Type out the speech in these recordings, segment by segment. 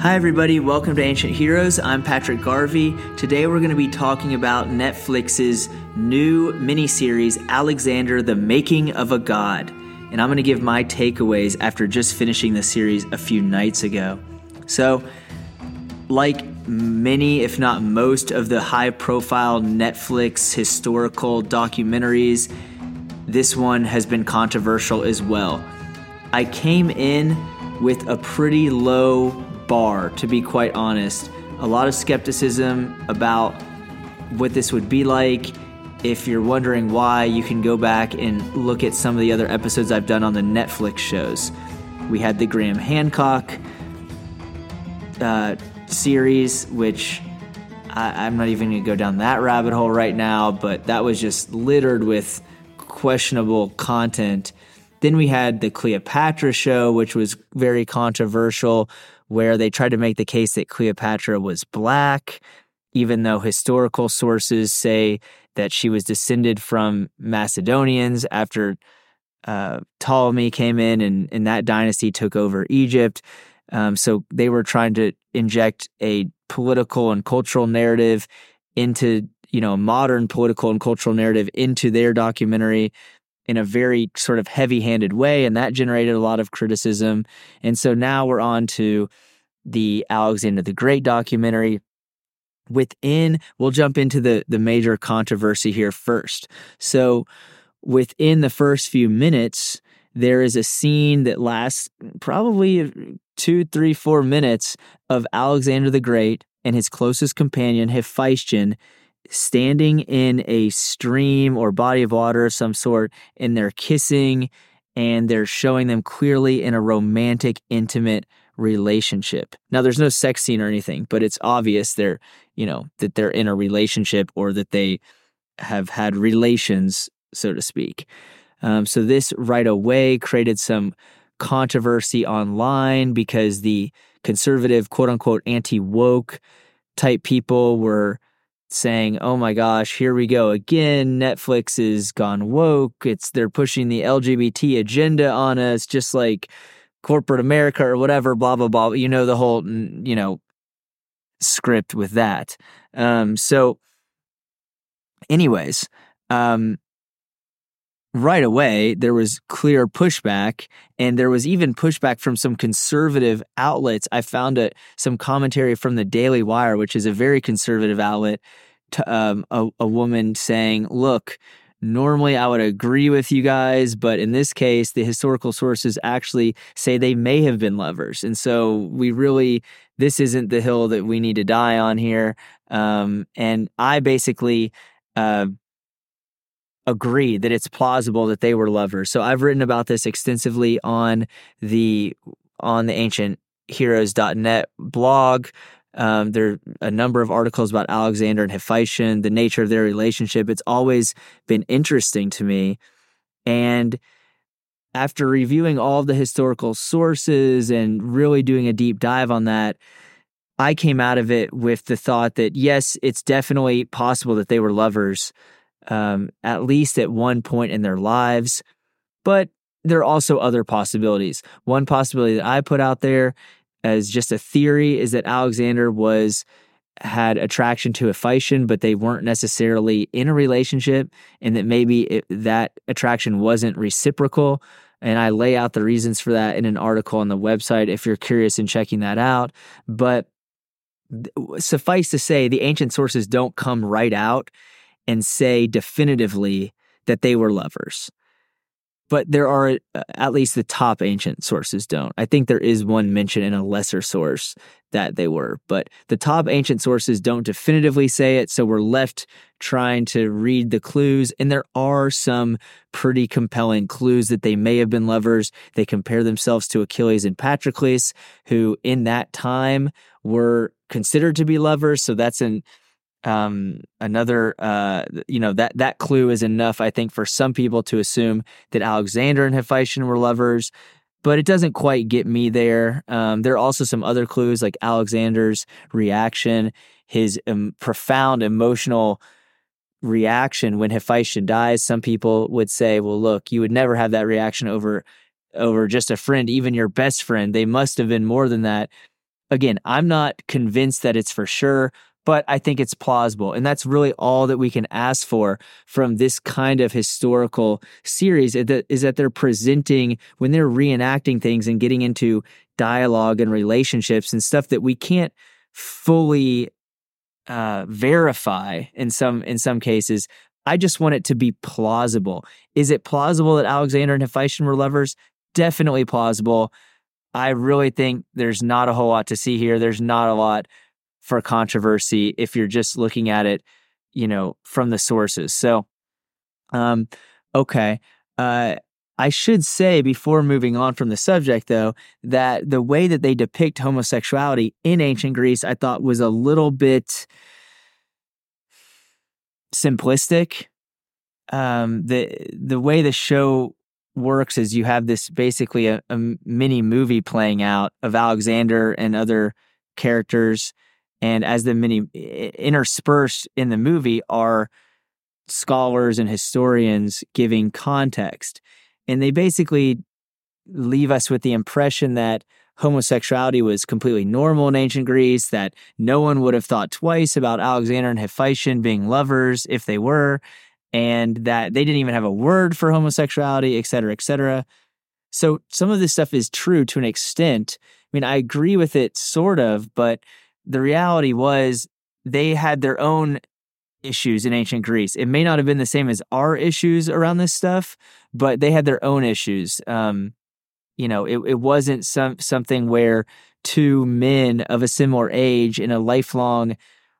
Hi, everybody. Welcome to Ancient Heroes. I'm Patrick Garvey. Today, we're going to be talking about Netflix's new miniseries, Alexander the Making of a God. And I'm going to give my takeaways after just finishing the series a few nights ago. So, like many, if not most, of the high profile Netflix historical documentaries, this one has been controversial as well. I came in with a pretty low bar, to be quite honest. A lot of skepticism about what this would be like. If you're wondering why, you can go back and look at some of the other episodes I've done on the Netflix shows. We had the Graham Hancock uh, series, which I, I'm not even going to go down that rabbit hole right now, but that was just littered with questionable content. Then we had the Cleopatra show, which was very controversial, where they tried to make the case that Cleopatra was black, even though historical sources say that she was descended from Macedonians after uh, Ptolemy came in and, and that dynasty took over Egypt. Um, so they were trying to inject a political and cultural narrative into, you know, modern political and cultural narrative into their documentary in a very sort of heavy handed way. And that generated a lot of criticism. And so now we're on to the Alexander the Great documentary. Within, we'll jump into the, the major controversy here first. So, within the first few minutes, there is a scene that lasts probably two, three, four minutes of Alexander the Great and his closest companion, Hephaestion, standing in a stream or body of water of some sort, and they're kissing and they're showing them clearly in a romantic, intimate relationship. Now, there's no sex scene or anything, but it's obvious they're, you know, that they're in a relationship or that they have had relations, so to speak. Um, so this right away created some controversy online because the conservative, quote unquote, anti woke type people were saying, "Oh my gosh, here we go again. Netflix is gone woke. It's they're pushing the LGBT agenda on us just like corporate America or whatever, blah blah blah. You know the whole you know script with that. Um so anyways, um right away there was clear pushback and there was even pushback from some conservative outlets. I found a, some commentary from the daily wire which is a very conservative outlet to, um, a, a woman saying look normally i would agree with you guys but in this case the historical sources actually say they may have been lovers. And so we really this isn't the hill that we need to die on here. Um, and i basically uh, agree that it's plausible that they were lovers. So I've written about this extensively on the on the ancient heroes.net blog. Um, there are a number of articles about Alexander and Hephaestion, the nature of their relationship. It's always been interesting to me. And after reviewing all of the historical sources and really doing a deep dive on that, I came out of it with the thought that yes, it's definitely possible that they were lovers, um, at least at one point in their lives. But there are also other possibilities. One possibility that I put out there as just a theory is that Alexander was had attraction to Hephaestion, but they weren't necessarily in a relationship, and that maybe it, that attraction wasn't reciprocal. And I lay out the reasons for that in an article on the website if you're curious in checking that out. But suffice to say, the ancient sources don't come right out and say definitively that they were lovers. But there are, uh, at least the top ancient sources don't. I think there is one mention in a lesser source that they were, but the top ancient sources don't definitively say it. So we're left trying to read the clues. And there are some pretty compelling clues that they may have been lovers. They compare themselves to Achilles and Patroclus, who in that time were considered to be lovers. So that's an um, another uh, you know that that clue is enough i think for some people to assume that alexander and hephaestion were lovers but it doesn't quite get me there. Um, there are also some other clues like alexander's reaction his um, profound emotional reaction when hephaestion dies. Some people would say well look you would never have that reaction over over just a friend even your best friend. They must have been more than that. Again, I'm not convinced that it's for sure, but I think it's plausible. And that's really all that we can ask for from this kind of historical series is that they're presenting, when they're reenacting things and getting into dialogue and relationships and stuff that we can't fully uh, verify in some in some cases. I just want it to be plausible. Is it plausible that Alexander and Hephaestion were lovers? Definitely plausible. I really think there's not a whole lot to see here. There's not a lot for controversy if you're just looking at it, you know, from the sources. So, um, okay. Uh, I should say before moving on from the subject, though, that the way that they depict homosexuality in ancient Greece, I thought was a little bit simplistic. Um, the the way the show works is you have this basically a, a mini movie playing out of Alexander and other characters and as the many interspersed in the movie are scholars and historians giving context. And they basically leave us with the impression that homosexuality was completely normal in ancient Greece, that no one would have thought twice about Alexander and Hephaestion being lovers if they were, and that they didn't even have a word for homosexuality, et cetera, et cetera. So some of this stuff is true to an extent. I mean, I agree with it sort of, but the reality was they had their own issues in ancient Greece. It may not have been the same as our issues around this stuff, but they had their own issues. Um, you know, it, it wasn't some something where two men of a similar age in a lifelong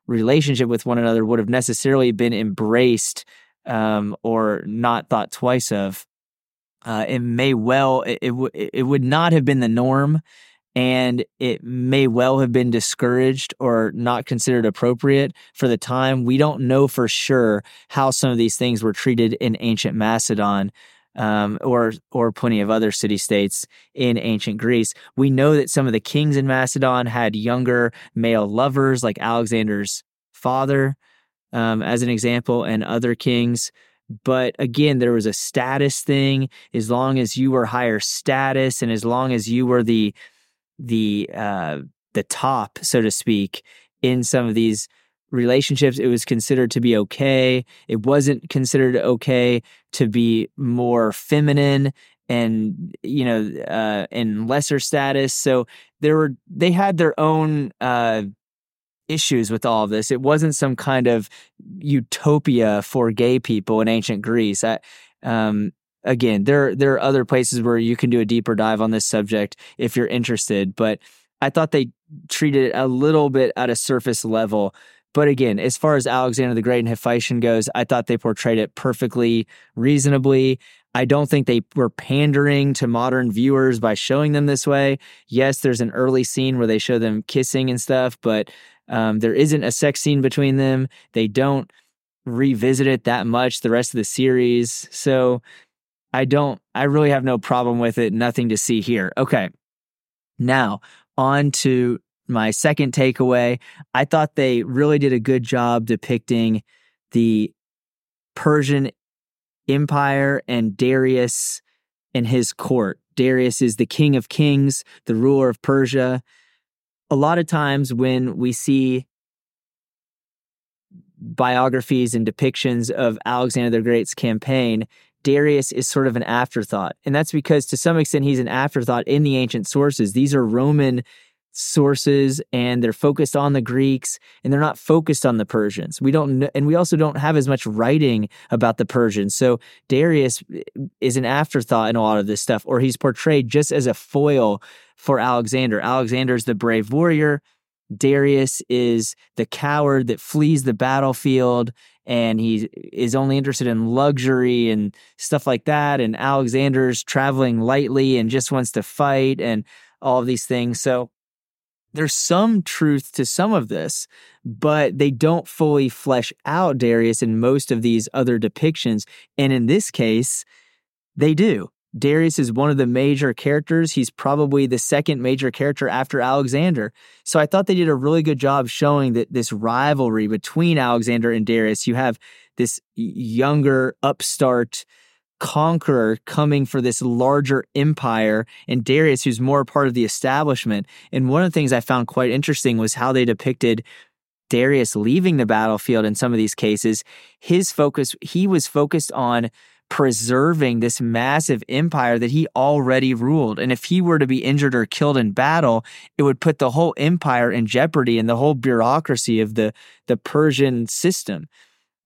relationship with one another would have necessarily been embraced um, or not thought twice of. Uh, it may well it, it, w- it would not have been the norm and it may well have been discouraged or not considered appropriate for the time. We don't know for sure how some of these things were treated in ancient Macedon. Um, or or plenty of other city states in ancient Greece. We know that some of the kings in Macedon had younger male lovers, like Alexander's father, um, as an example, and other kings. But again, there was a status thing. As long as you were higher status, and as long as you were the the uh, the top, so to speak, in some of these relationships. It was considered to be okay. It wasn't considered okay to be more feminine and you know uh, in lesser status. So there were they had their own. Uh, issues with all of this. It wasn't some kind of utopia for gay people in ancient Greece. I, um, again, there there are other places where you can do a deeper dive on this subject if you're interested. But I thought they treated it a little bit at a surface level. But again, as far as Alexander the Great and Hephaestion goes, I thought they portrayed it perfectly reasonably. I don't think they were pandering to modern viewers by showing them this way. Yes, there's an early scene where they show them kissing and stuff, but um, there isn't a sex scene between them. They don't revisit it that much the rest of the series. So I don't, I really have no problem with it. Nothing to see here. Okay. Now, on to my second takeaway. I thought they really did a good job depicting the Persian Empire and Darius and his court. Darius is the king of kings, the ruler of Persia. A lot of times when we see biographies and depictions of Alexander the Great's campaign, Darius is sort of an afterthought. And that's because to some extent he's an afterthought in the ancient sources. These are Roman sources and they're focused on the Greeks and they're not focused on the Persians. We don't and we also don't have as much writing about the Persians. So Darius eh, is an afterthought in a lot of this stuff or he's portrayed just as a foil for Alexander. Alexander's the brave warrior. Darius is the coward that flees the battlefield and he is only interested in luxury and stuff like that. And Alexander's traveling lightly and just wants to fight and all of these things. So there's some truth to some of this, but they don't fully flesh out Darius in most of these other depictions. And in this case, they do. Darius is one of the major characters. He's probably the second major character after Alexander. So I thought they did a really good job showing that this rivalry between Alexander and Darius. You have this younger upstart conqueror coming for this larger empire and Darius who's more part of the establishment. And one of the things I found quite interesting was how they depicted Darius leaving the battlefield in some of these cases. His focus, he was focused on preserving this massive empire that he already ruled. And if he were to be injured or killed in battle, it would put the whole empire in jeopardy and the whole bureaucracy of the, the Persian system.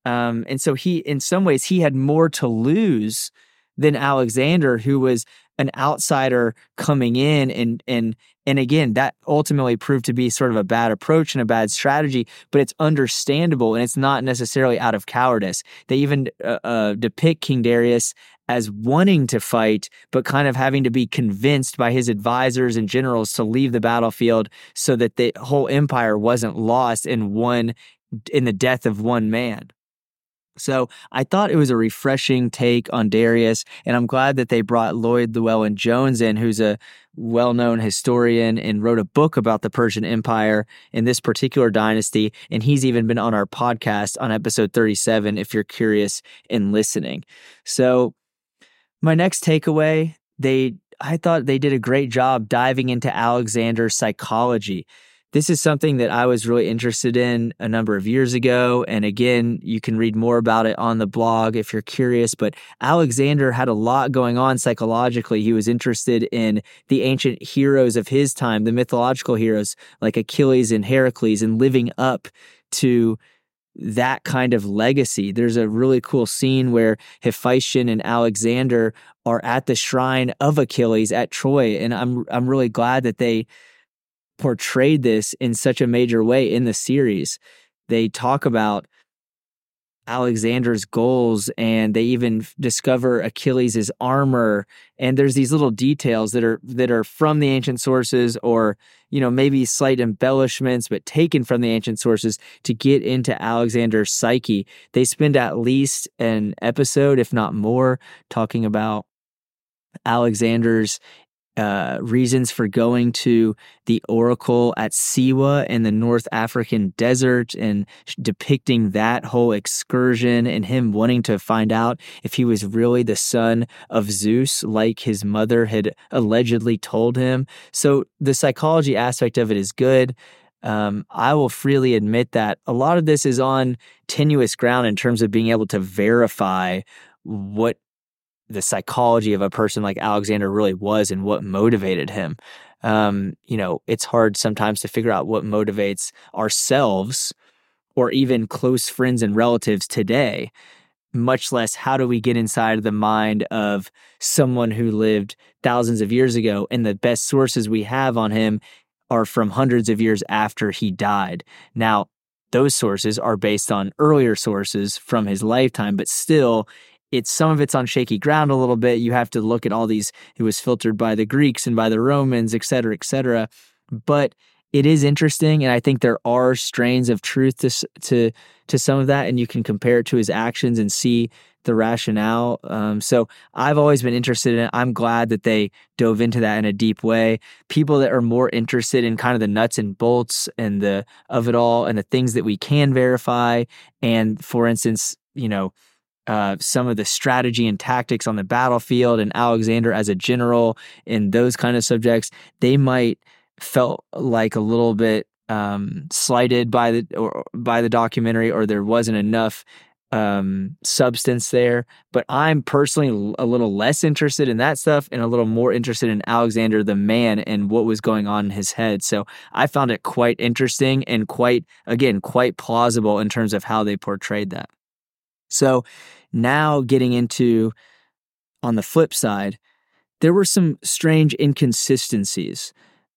Um, and so he, in some ways, he had more to lose than Alexander, who was an outsider coming in and and and again that ultimately proved to be sort of a bad approach and a bad strategy but it's understandable and it's not necessarily out of cowardice. They even uh, uh, depict king darius as wanting to fight but kind of having to be convinced by his advisors and generals to leave the battlefield so that the whole empire wasn't lost in one in the death of one man so I thought it was a refreshing take on Darius, and I'm glad that they brought Lloyd Llewellyn Jones in, who's a well known historian and wrote a book about the Persian Empire in this particular dynasty. And he's even been on our podcast on episode 37 if you're curious in listening. So, my next takeaway, they I thought they did a great job diving into Alexander's psychology this is something that I was really interested in a number of years ago. And again, you can read more about it on the blog if you're curious. But Alexander had a lot going on psychologically. He was interested in the ancient heroes of his time, the mythological heroes like Achilles and Heracles, and living up to that kind of legacy. There's a really cool scene where Hephaestion and Alexander are at the shrine of Achilles at Troy. And I'm I'm really glad that they portrayed this in such a major way in the series. They talk about Alexander's goals and they even discover Achilles' armor and there's these little details that are that are from the ancient sources or you know maybe slight embellishments but taken from the ancient sources to get into Alexander's psyche. They spend at least an episode if not more talking about Alexander's uh, reasons for going to the oracle at Siwa in the North African desert and depicting that whole excursion and him wanting to find out if he was really the son of Zeus, like his mother had allegedly told him. So the psychology aspect of it is good. Um, I will freely admit that a lot of this is on tenuous ground in terms of being able to verify what the psychology of a person like Alexander really was and what motivated him. Um, you know, it's hard sometimes to figure out what motivates ourselves or even close friends and relatives today, much less how do we get inside the mind of someone who lived thousands of years ago and the best sources we have on him are from hundreds of years after he died. Now, those sources are based on earlier sources from his lifetime, but still it's some of it's on shaky ground a little bit. You have to look at all these. It was filtered by the Greeks and by the Romans, et cetera, et cetera. But it is interesting, and I think there are strains of truth to to to some of that, and you can compare it to his actions and see the rationale. Um, so I've always been interested in it. I'm glad that they dove into that in a deep way. People that are more interested in kind of the nuts and bolts and the of it all and the things that we can verify, and for instance, you know uh, some of the strategy and tactics on the battlefield and Alexander as a general in those kind of subjects, they might felt like a little bit um, slighted by the or by the documentary, or there wasn't enough um, substance there. But I'm personally a little less interested in that stuff and a little more interested in Alexander the man and what was going on in his head. So I found it quite interesting and quite, again, quite plausible in terms of how they portrayed that. So now getting into on the flip side, there were some strange inconsistencies.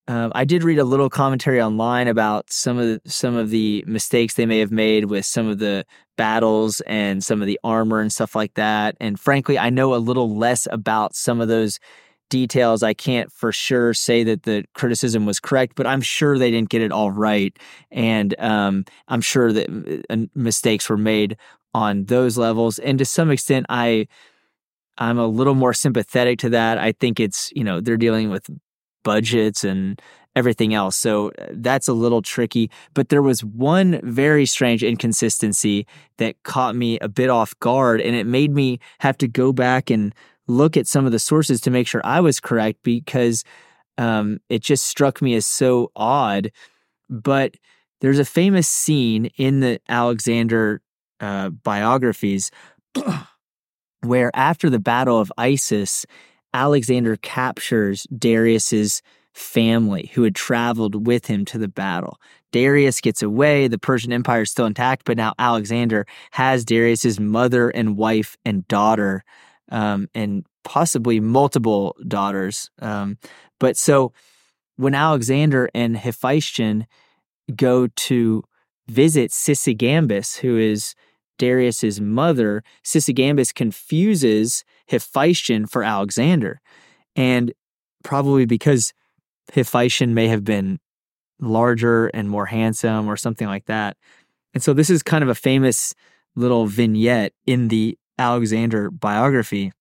Uh, I did read a little commentary online about some of the, some of the mistakes they may have made with some of the battles and some of the armor and stuff like that. And frankly, I know a little less about some of those details. I can't for sure say that the criticism was correct, but I'm sure they didn't get it all right, and um, I'm sure that uh, mistakes were made on those levels. And to some extent, I I'm a little more sympathetic to that. I think it's you know they're dealing with budgets and everything else. So uh, that's a little tricky. But there was one very strange inconsistency that caught me a bit off guard, and it made me have to go back and look at some of the sources to make sure I was correct because um, it just struck me as so odd. But there's a famous scene in the Alexander uh, biographies where after the Battle of Issus, Alexander captures Darius's family who had traveled with him to the battle. Darius gets away, the Persian Empire is still intact, but now Alexander has Darius's mother and wife and daughter, um, and possibly multiple daughters. Um, but so when Alexander and Hephaestion go to visit Sisygambis, who is Darius's mother, Sisygambis confuses Hephaestion for Alexander. And probably because Hephaestion may have been larger and more handsome or something like that. And so this is kind of a famous little vignette in the Alexander biography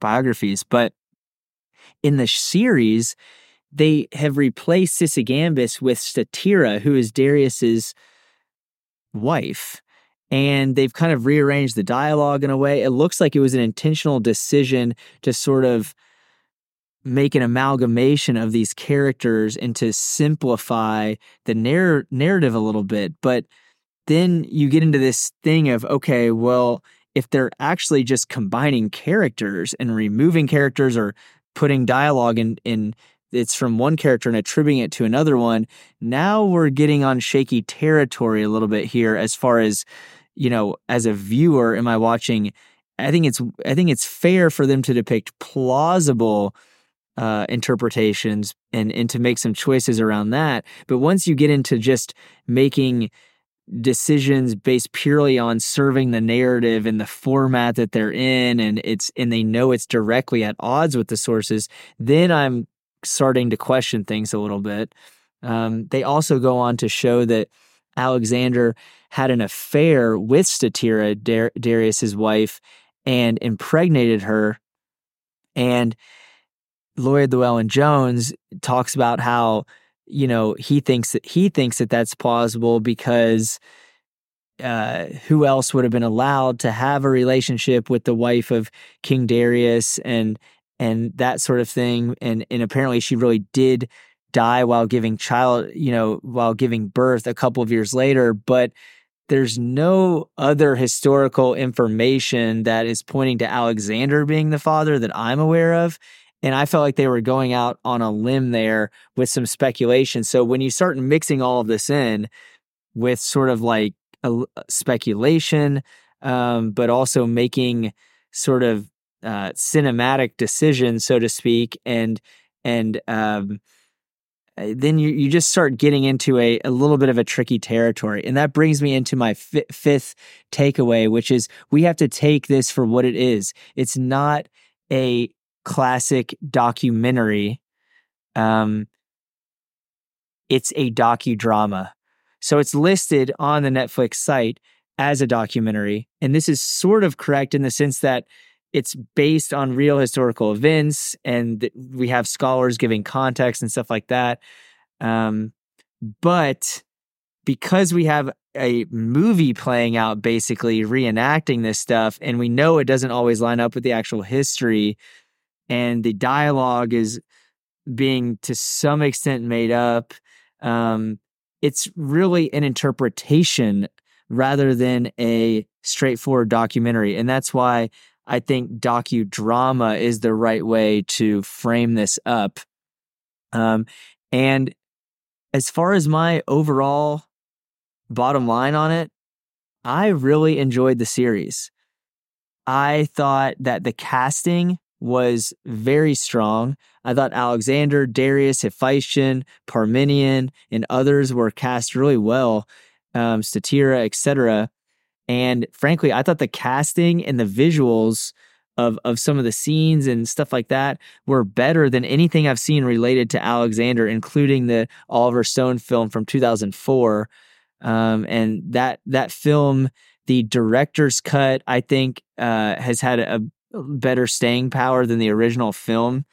biographies, but in the series they have replaced Sisygambis with Statira, who is Darius's wife and they've kind of rearranged the dialogue in a way. It looks like it was an intentional decision to sort of make an amalgamation of these characters and to simplify the narr- narrative a little bit. But then you get into this thing of, okay, well, if they're actually just combining characters and removing characters or putting dialogue in, in it's from one character and attributing it to another one, now we're getting on shaky territory a little bit here as far as you know, as a viewer, am I watching? I think it's I think it's fair for them to depict plausible uh, interpretations and and to make some choices around that. But once you get into just making decisions based purely on serving the narrative and the format that they're in and it's and they know it's directly at odds with the sources then i'm starting to question things a little bit um, they also go on to show that alexander had an affair with Statira, Dar- Darius's wife, and impregnated her. And Lloyd Llewellyn Jones talks about how you know he thinks that he thinks that that's plausible because uh, who else would have been allowed to have a relationship with the wife of King Darius and and that sort of thing and and apparently she really did die while giving child you know while giving birth a couple of years later but there's no other historical information that is pointing to Alexander being the father that I'm aware of. And I felt like they were going out on a limb there with some speculation. So when you start mixing all of this in with sort of like a speculation, um, but also making sort of uh, cinematic decision, so to speak, and and um, uh, then you, you just start getting into a, a little bit of a tricky territory. And that brings me into my fi- fifth takeaway, which is we have to take this for what it is. It's not a classic documentary. Um, it's a docudrama. So it's listed on the Netflix site as a documentary. And this is sort of correct in the sense that it's based on real historical events and we have scholars giving context and stuff like that um, but because we have a movie playing out basically reenacting this stuff and we know it doesn't always line up with the actual history and the dialogue is being to some extent made up um, it's really an interpretation rather than a straightforward documentary and that's why I think docudrama is the right way to frame this up. Um, and as far as my overall bottom line on it, I really enjoyed the series. I thought that the casting was very strong. I thought Alexander, Darius, Hephaestion, Parmenion, and others were cast really well, um, Statira, etc. And frankly, I thought the casting and the visuals of of some of the scenes and stuff like that were better than anything I've seen related to Alexander, including the Oliver Stone film from 2004. Um, and that that film, the director's cut, I think, uh, has had a, better staying power than the original film.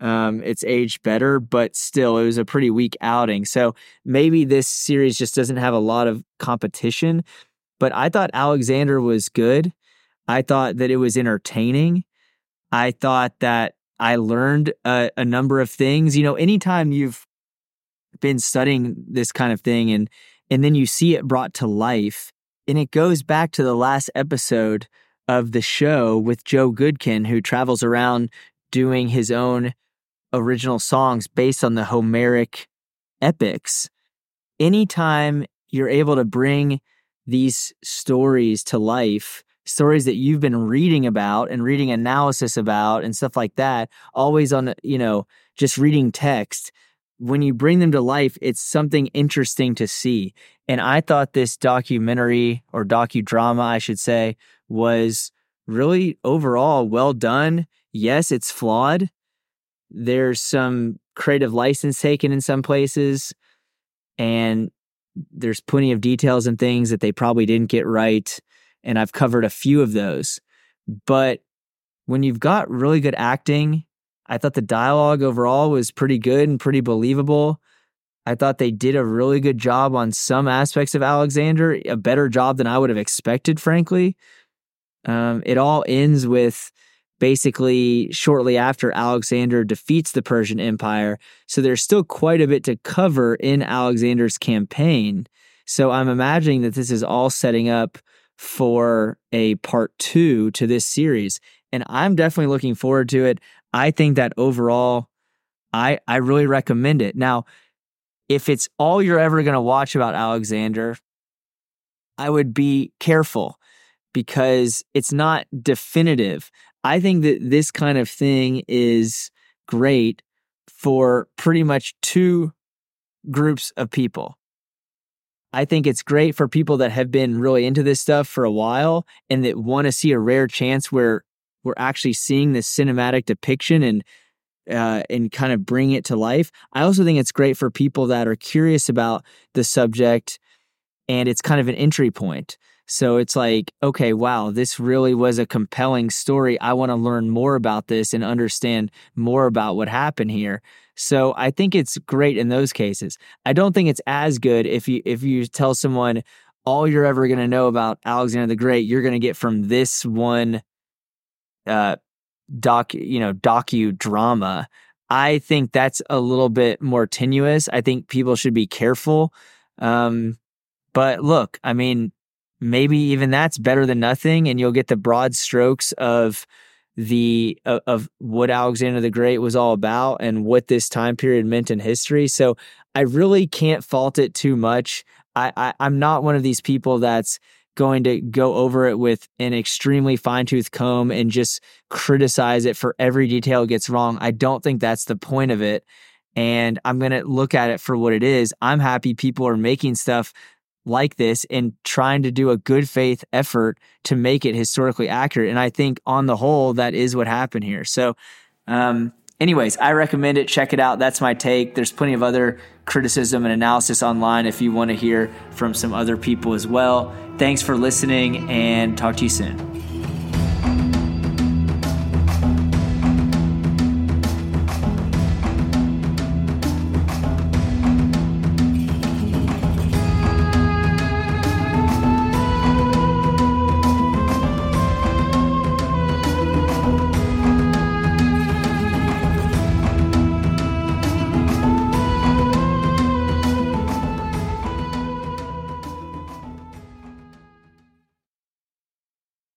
Um, it's aged better, but still, it was a pretty weak outing. So maybe this series just doesn't have a lot of competition. But I thought Alexander was good. I thought that it was entertaining. I thought that I learned a, a number of things. You know, anytime you've been studying this kind of thing and and then you see it brought to life, and it goes back to the last episode of the show with Joe Goodkin, who travels around doing his own original songs based on the Homeric epics. Anytime you're able to bring these stories to life, stories that you've been reading about and reading analysis about and stuff like that, always on, you know, just reading text. When you bring them to life, it's something interesting to see. And I thought this documentary or docudrama, I should say, was really overall well done. Yes, it's flawed. There's some creative license taken in some places, and there's plenty of details and things that they probably didn't get right. And I've covered a few of those. But when you've got really good acting, I thought the dialogue overall was pretty good and pretty believable. I thought they did a really good job on some aspects of Alexander, a better job than I would have expected, frankly. Um, it all ends with basically shortly after Alexander defeats the Persian Empire. So there's still quite a bit to cover in Alexander's campaign. So I'm imagining that this is all setting up for a part two to this series. And I'm definitely looking forward to it. I think that overall, I, I really recommend it. Now, if it's all you're ever going to watch about Alexander, I would be careful because it's not definitive. I think that this kind of thing is great for pretty much two groups of people. I think it's great for people that have been really into this stuff for a while and that want to see a rare chance where we're actually seeing this cinematic depiction and uh, and kind of bring it to life. I also think it's great for people that are curious about the subject and it's kind of an entry point. So it's like, okay, wow, this really was a compelling story. I want to learn more about this and understand more about what happened here. So I think it's great in those cases. I don't think it's as good if you if you tell someone all you're ever going to know about Alexander the Great, you're going to get from this one uh doc, you know, docu drama. I think that's a little bit more tenuous. I think people should be careful. Um, but look, I mean, maybe even that's better than nothing and you'll get the broad strokes of the of, what Alexander the Great was all about and what this time period meant in history. So I really can't fault it too much. I, I I'm not one of these people that's going to go over it with an extremely fine tooth comb and just criticize it for every detail it gets wrong. I don't think that's the point of it. And I'm going to look at it for what it is. I'm happy people are making stuff like this and trying to do a good faith effort to make it historically accurate. And I think on the whole, that is what happened here. So, um, anyways, I recommend it. Check it out. That's my take. There's plenty of other criticism and analysis online if you want to hear from some other people as well. Thanks for listening and talk to you soon.